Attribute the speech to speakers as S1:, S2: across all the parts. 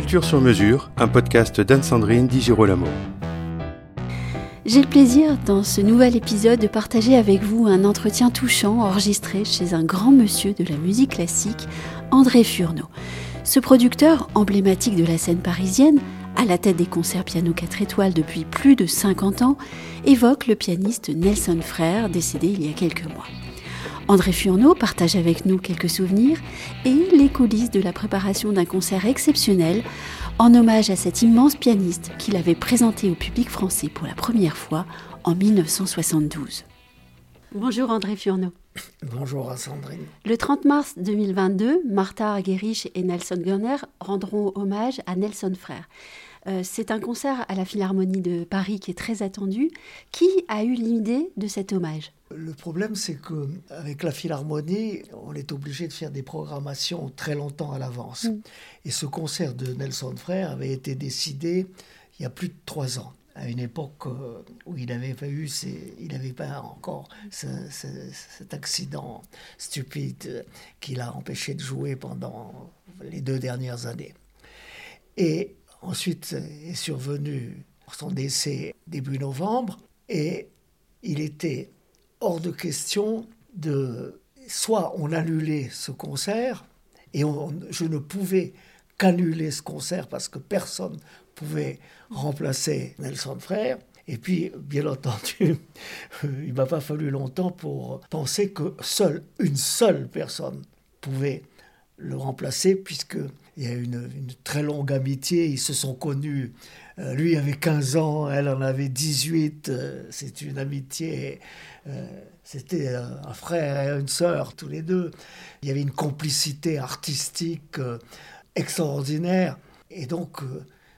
S1: Culture sur mesure, un podcast d'Anne-Sandrine Di Girolamo.
S2: J'ai le plaisir, dans ce nouvel épisode, de partager avec vous un entretien touchant enregistré chez un grand monsieur de la musique classique, André Furneaux. Ce producteur, emblématique de la scène parisienne, à la tête des concerts piano 4 étoiles depuis plus de 50 ans, évoque le pianiste Nelson Frère, décédé il y a quelques mois. André Furneaux partage avec nous quelques souvenirs et les coulisses de la préparation d'un concert exceptionnel en hommage à cet immense pianiste qu'il avait présenté au public français pour la première fois en 1972. Bonjour André Furneaux.
S3: Bonjour à Sandrine.
S2: Le 30 mars 2022, Martha Argerich et Nelson Gurner rendront hommage à Nelson Frère. Euh, c'est un concert à la Philharmonie de Paris qui est très attendu. Qui a eu l'idée de cet hommage?
S3: Le problème, c'est que avec la Philharmonie, on est obligé de faire des programmations très longtemps à l'avance. Mm. Et ce concert de Nelson Frère avait été décidé il y a plus de trois ans à une époque euh, où il n'avait pas eu, il n'avait pas encore cet accident stupide qui l'a empêché de jouer pendant les deux dernières années. Et Ensuite est survenu son décès début novembre et il était hors de question de soit on annulait ce concert et je ne pouvais qu'annuler ce concert parce que personne pouvait remplacer Nelson Frère. Et puis, bien entendu, il m'a pas fallu longtemps pour penser que seule une seule personne pouvait le remplacer, puisque il y a une, une très longue amitié. Ils se sont connus. Euh, lui avait 15 ans, elle en avait 18. Euh, c'est une amitié. Euh, c'était un frère et une sœur, tous les deux. Il y avait une complicité artistique extraordinaire. Et donc,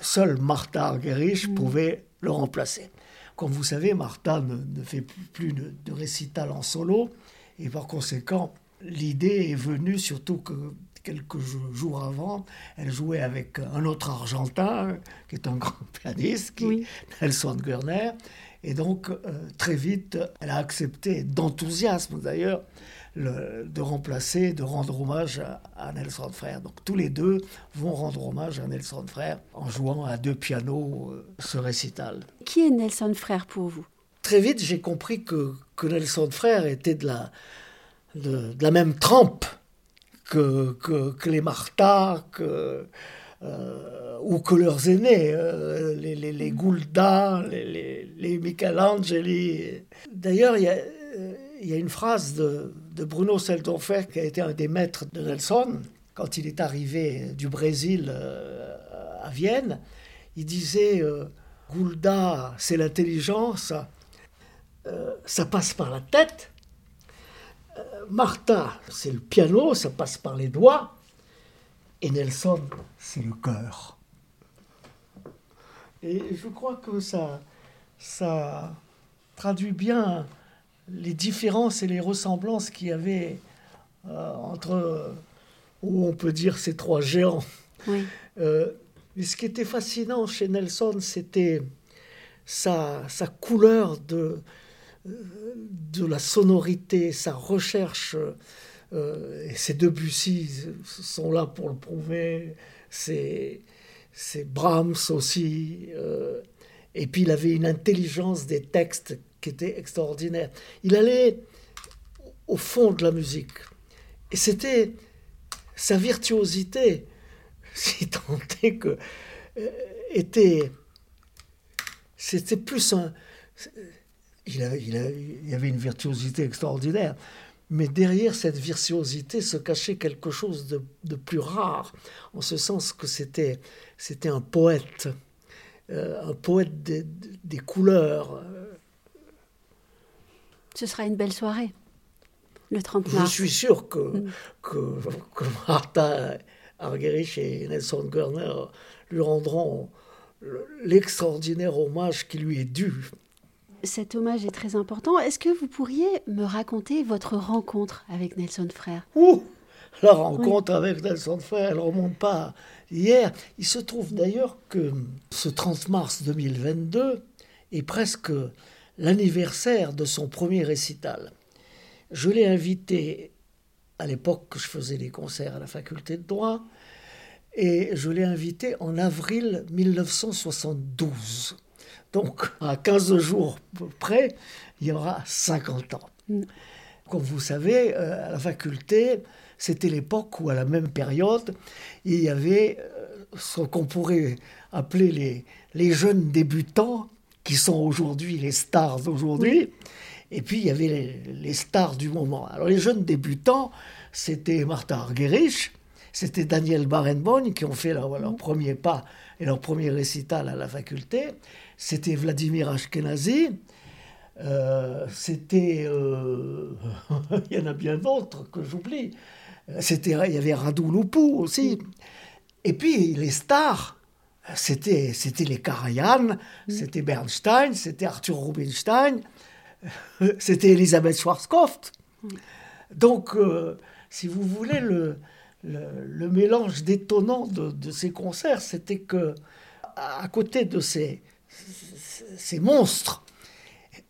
S3: seule Martha Argerich mm. pouvait le remplacer. Comme vous savez, Martha ne, fait plus de, de récital en solo. Et par conséquent, l'idée est venue surtout que quelques jours avant, elle jouait avec un autre Argentin, qui est un grand pianiste, qui Nelson Gurner. Et donc, euh, très vite, elle a accepté, d'enthousiasme d'ailleurs, de remplacer, de rendre hommage à, Nelson Frère. Donc, tous les deux vont rendre hommage à Nelson Frère en jouant à deux pianos euh, ce récital.
S2: Qui est Nelson Frère pour vous?
S3: Très vite, j'ai compris que, que Nelson Frère était de la, de la même trempe que, que, les Martha, que, euh, ou que leurs aînés, euh, les, les, les, Goulda, les, les, Michelangeli. D'ailleurs, il y, euh, y, a une phrase de, de Bruno Seldorfer, qui a été un des maîtres de Nelson, quand il est arrivé du Brésil à Vienne. Il disait Goulda, c'est l'intelligence, ça passe par la tête Martha, c'est le piano, ça passe par les doigts. Et Nelson, c'est le cœur. Et je crois que ça, ça traduit bien les différences et les ressemblances qu'il y avait euh, entre, où on peut dire, ces trois géants. Euh, mais ce qui était fascinant chez Nelson, c'était sa, sa couleur de, de la sonorité, sa recherche, euh, et ces Debussy sont là pour le prouver, c'est Brahms aussi, euh, et puis il avait une intelligence des textes qui était extraordinaire. Il allait au fond de la musique, et c'était sa virtuosité, si tant est que, euh, était, c'était plus un il, y avait une virtuosité extraordinaire. Mais derrière cette virtuosité se cachait quelque chose de, plus rare, en ce sens que c'était, c'était un poète, euh, un poète des, couleurs.
S2: Ce sera une belle soirée, le 30 mars.
S3: Je suis sûr que, mm. que, que Martha Argerich et Nelson Gurner lui rendront l'extraordinaire hommage qui lui est dû
S2: cet hommage est très important. Est-ce que vous pourriez me raconter votre rencontre avec Nelson Frère?
S3: Ouh La rencontre avec Nelson Frère, elle ne remonte pas hier. Il se trouve d'ailleurs que ce 30 mars 2022 est presque l'anniversaire de son premier récital. Je l'ai invité à l'époque que je faisais des concerts à la faculté de droit. Et je l'ai invité en avril 1972. Donc, à 15 jours près, il y aura 50 ans. Mm. Comme vous savez, euh, à la faculté, c'était l'époque où, à la même période, il y avait euh, ce qu'on pourrait appeler les, les jeunes débutants, qui sont aujourd'hui les stars d'aujourd'hui. Et puis, il y avait les, stars du moment. Alors, les jeunes débutants, c'était Martha Argerich, c'était Daniel Barenboim qui ont fait leur, premier pas et leur premier récital à la faculté. C'était Vladimir Ashkenazi. Euh, c'était. Euh, il y en a bien d'autres que j'oublie. C'était, il y avait Radu Lupu aussi. Et puis les stars, c'était, c'était les Karajan, c'était Bernstein, c'était Arthur Rubinstein, c'était Elisabeth Schwarzkopf. Donc, euh, si vous voulez, le, le, mélange détonnant de, ces concerts, c'était que, à côté de ces, ces monstres,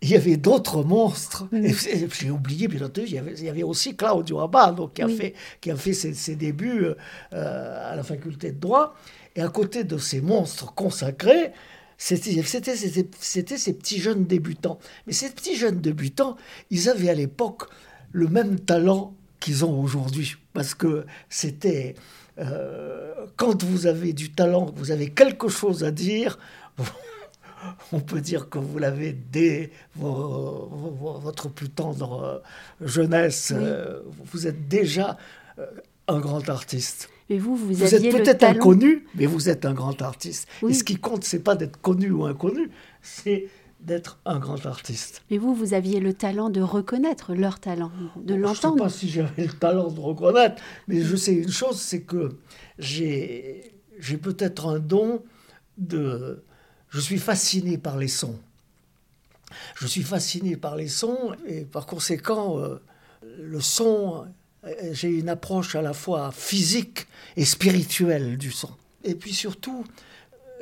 S3: il y avait d'autres monstres. J'ai oublié, bien entendu, il y avait, il y avait aussi Claudio Abado qui a fait, qui a fait ses, débuts euh, à la faculté de droit. Et à côté de ces monstres consacrés, c'était ces petits jeunes débutants. Mais ces petits jeunes débutants, ils avaient à l'époque le même talent qu'ils ont aujourd'hui. Parce que c'était... Euh, quand vous avez du talent, vous avez quelque chose à dire, on peut dire que vous l'avez dès votre plus tendre euh, jeunesse. Euh, vous êtes déjà un grand artiste.
S2: Mais vous, vous,
S3: vous êtes peut-être inconnu, mais vous êtes un grand artiste. Et ce qui compte, c'est pas d'être connu ou inconnu, c'est d'être un grand artiste.
S2: Et vous, vous aviez le talent de reconnaître leur talent, de l'entendre.
S3: Je ne sais pas si j'avais le talent de reconnaître, mais je sais une chose, c'est que j'ai, j'ai peut-être un don de... Je suis fasciné par les sons. Je suis fasciné par les sons et par conséquent, euh, le son, euh, j'ai une approche à la fois physique et spirituelle du son. Et puis surtout,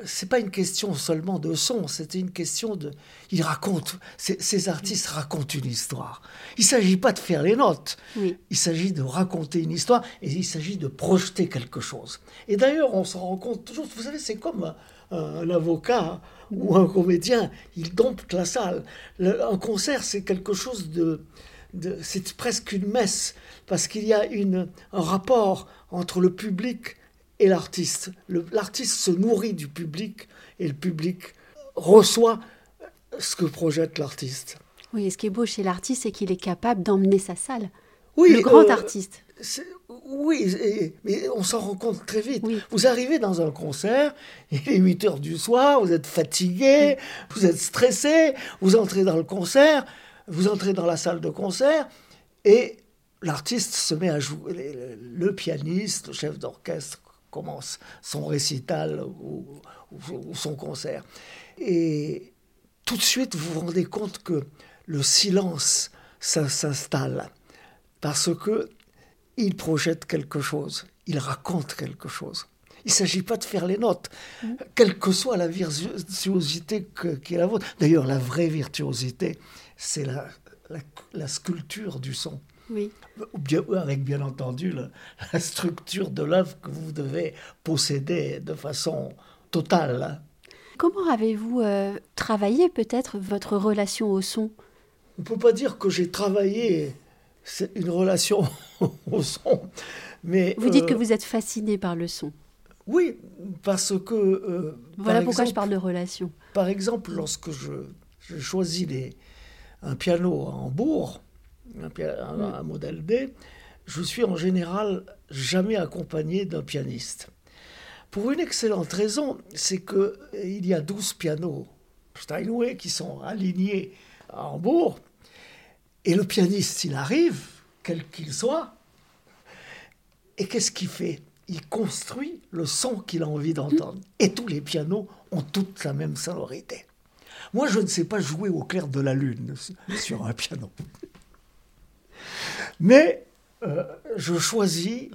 S3: c'est pas une question seulement de son, c'était une question de. Ils racontent, ces, artistes racontent une histoire. Il ne s'agit pas de faire les notes, il s'agit de raconter une histoire et il s'agit de projeter quelque chose. Et d'ailleurs, on s'en rend compte toujours, vous savez, c'est comme un, avocat ou un comédien, il dompte la salle. un concert, c'est quelque chose de. c'est presque une messe, parce qu'il y a une, un rapport entre le public et l'artiste. L'artiste se nourrit du public et le public reçoit ce que projette l'artiste.
S2: Oui, et ce qui est beau chez l'artiste, c'est qu'il est capable d'emmener sa salle. Oui, le grand euh, artiste.
S3: Oui, mais on s'en rend compte très vite. Vous arrivez dans un concert, il est 8 heures du soir, vous êtes fatigué, vous êtes stressé, vous entrez dans le concert, vous entrez dans la salle de concert, et l'artiste se met à jouer, le pianiste, le chef d'orchestre commence son récital ou, son concert. Et tout de suite, vous vous rendez compte que le silence s'installe parce que il projette quelque chose, il raconte quelque chose. Il ne s'agit pas de faire les notes, quelle que soit la virtuosité qui est la vôtre. D'ailleurs, la vraie virtuosité, c'est la sculpture du son. Oui. avec bien entendu la structure de l'œuvre que vous devez posséder de façon totale.
S2: Comment avez-vous euh, travaillé peut-être votre relation au son?
S3: On ne peut pas dire que j'ai travaillé une relation au son, mais...
S2: Vous dites que euh, vous êtes fasciné par le son.
S3: Oui, parce que... Euh,
S2: voilà pourquoi je parle de relation.
S3: Par exemple, lorsque je, je choisis un piano à Hambourg, un, modèle B, je suis en général jamais accompagné d'un pianiste. Pour une excellente raison, c'est qu'il y a 12 pianos Steinway qui sont alignés à Hambourg, et le pianiste, il arrive, quel qu'il soit, et qu'est-ce qu'il fait? Il construit le son qu'il a envie d'entendre. Et tous les pianos ont toute la même sonorité. Moi, je ne sais pas jouer au clair de la lune sur un piano. Mais euh, je choisis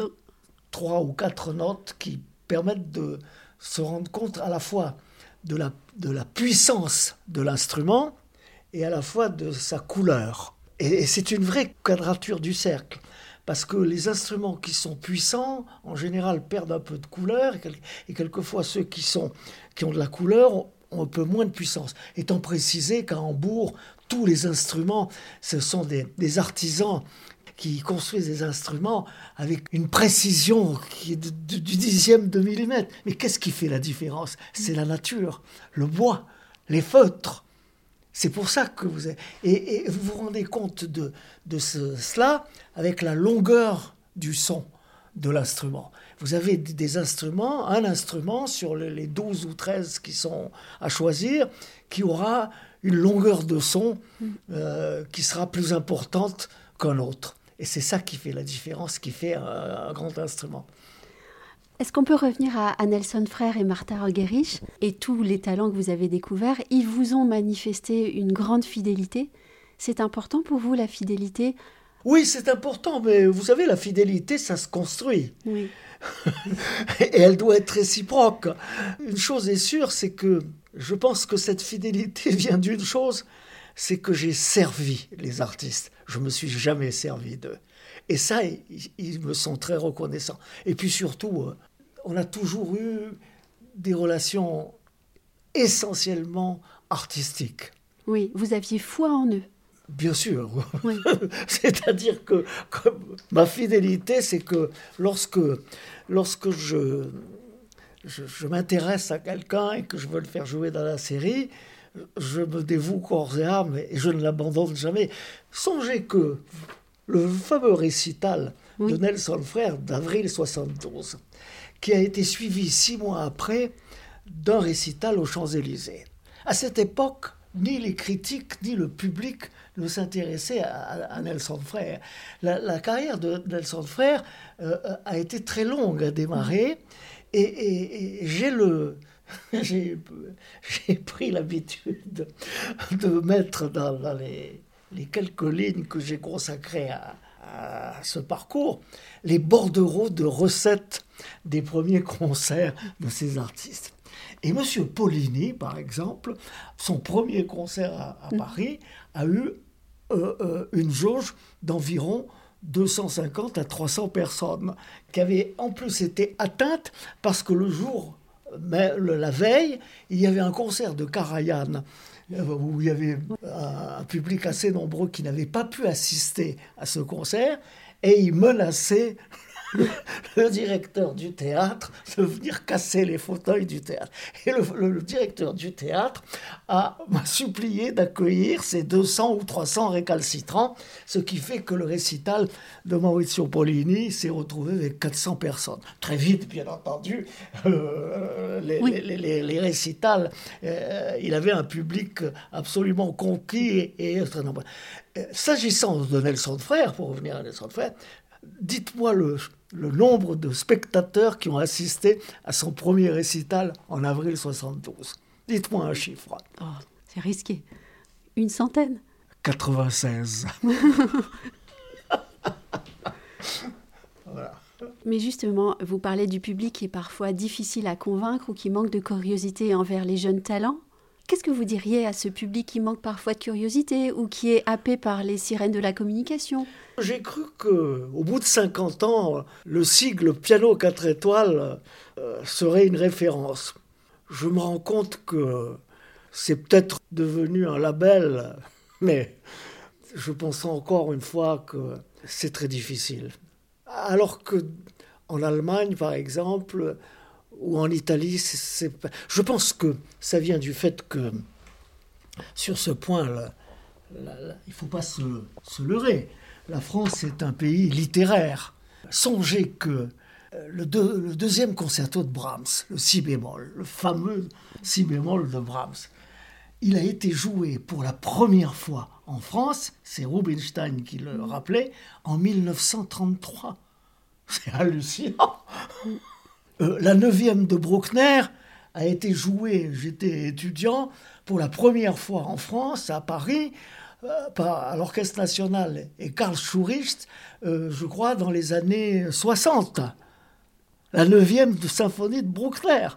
S3: trois ou quatre notes qui permettent de se rendre compte à la fois de la, de la puissance de l'instrument et à la fois de sa couleur. Et, c'est une vraie quadrature du cercle. parce que les instruments qui sont puissants, en général, perdent un peu de couleur, et quelquefois ceux qui, sont, qui ont de la couleur ont un peu moins de puissance. Étant précisé qu'à Hambourg, tous les instruments, ce sont des, artisans qui construisent des instruments avec une précision qui est du dixième de millimètre. Mais qu'est-ce qui fait la différence? C'est la nature, le bois, les feutres. C'est pour ça que vous... Et, et, vous vous rendez compte de, de cela avec la longueur du son de l'instrument. Vous avez des instruments, un instrument sur les 12 ou 13 qui sont à choisir, qui aura une longueur de son mm. euh, qui sera plus importante qu'un autre. Et c'est ça qui fait la différence, qui fait un, grand instrument.
S2: Est-ce qu'on peut revenir à, Nelson Frère et Martha Argerich et tous les talents que vous avez découverts? Ils vous ont manifesté une grande fidélité. C'est important pour vous la fidélité?
S3: Oui, c'est important, mais vous savez, la fidélité, ça se construit. Oui. et elle doit être réciproque. Une chose est sûre, c'est que je pense que cette fidélité vient d'une chose, c'est que j'ai servi les artistes. Je me suis jamais servi d'eux. Et ça, ils me sont très reconnaissants. Et puis surtout, euh, on a toujours eu des relations essentiellement artistiques.
S2: Oui, vous aviez foi en eux.
S3: Bien sûr. C'est-à-dire que, ma fidélité, c'est que lorsque, lorsque je, je, m'intéresse à quelqu'un et que je veux le faire jouer dans la série, je me dévoue corps et âme et je ne l'abandonne jamais. Songez que le fameux récital de Nelson Frère d'avril 72, qui a été suivi six mois après d'un récital aux Champs-Élysées. À cette époque, ni les critiques ni le public ne s'intéressaient à, Nelson Frère. La, carrière de Nelson Frère euh, a été très longue à démarrer. Et, j'ai le, j'ai, pris l'habitude de mettre dans, les, quelques lignes que j'ai consacrées à, ce parcours les bordereaux de recettes des premiers concerts de ces artistes. Et M. Paulini, par exemple, son premier concert à, mm. Paris a eu euh, euh, une jauge d'environ 250 à 300 personnes, qui avaient en plus été atteintes parce que le jour, la veille, il y avait un concert de Karajan euh, où il y avait un public assez nombreux qui n'avait pas pu assister à ce concert, et il menaçait le, directeur du théâtre de venir casser les fauteuils du théâtre. Et le, directeur du théâtre a m'a supplié d'accueillir ces 200 ou 300 récalcitrants, ce qui fait que le récital de Maurizio Pollini s'est retrouvé avec 400 personnes. Très vite, bien entendu, euh, les, les, récitals, euh, il avait un public absolument conquis et, et très nombreux. Euh, s'agissant de Nelson Frère, pour revenir à Nelson Frère, dites-moi le, le nombre de spectateurs qui ont assisté à son premier récital en avril 72. Dites-moi un chiffre.
S2: Oh, c'est risqué. Une centaine
S3: 96.
S2: Mais justement, vous parlez du public qui est parfois difficile à convaincre ou qui manque de curiosité envers les jeunes talents. Qu'est-ce que vous diriez à ce public qui manque parfois de curiosité ou qui est happé par les sirènes de la communication?
S3: J'ai cru que, au bout de 50 ans, le sigle piano 4 étoiles euh, serait une référence. Je me rends compte que c'est peut-être devenu un label, mais je pense encore une fois que c'est très difficile. Alors que en Allemagne, par exemple, ou en Italie, je pense que ça vient du fait que sur ce point, il ne faut pas se, se, leurrer. La France est un pays littéraire. Songez que euh, le, deuxième concerto de Brahms, le si bémol, le fameux si bémol de Brahms, il a été joué pour la première fois en France, c'est Rubinstein qui le rappelait, en 1933. C'est hallucinant. Euh, la neuvième de Bruckner a été jouée, j'étais étudiant, pour la première fois en France, à Paris, euh, par l'Orchestre national et Karl Schuricht, euh, je crois, dans les années 60. La neuvième de symphonie de Bruckner.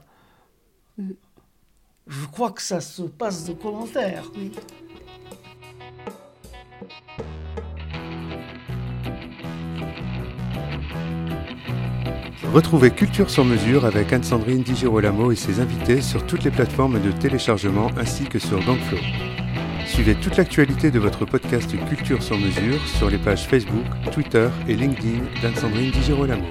S3: Je crois que ça se passe de commentaires.
S1: Retrouvez Culture sur mesure avec Anne-Sandrine Di Girolamo et ses invités sur toutes les plateformes de téléchargement ainsi que sur Gangflow. Suivez toute l'actualité de votre podcast Culture sur mesure sur les pages Facebook, Twitter et LinkedIn d'Anne-Sandrine Di Girolamo.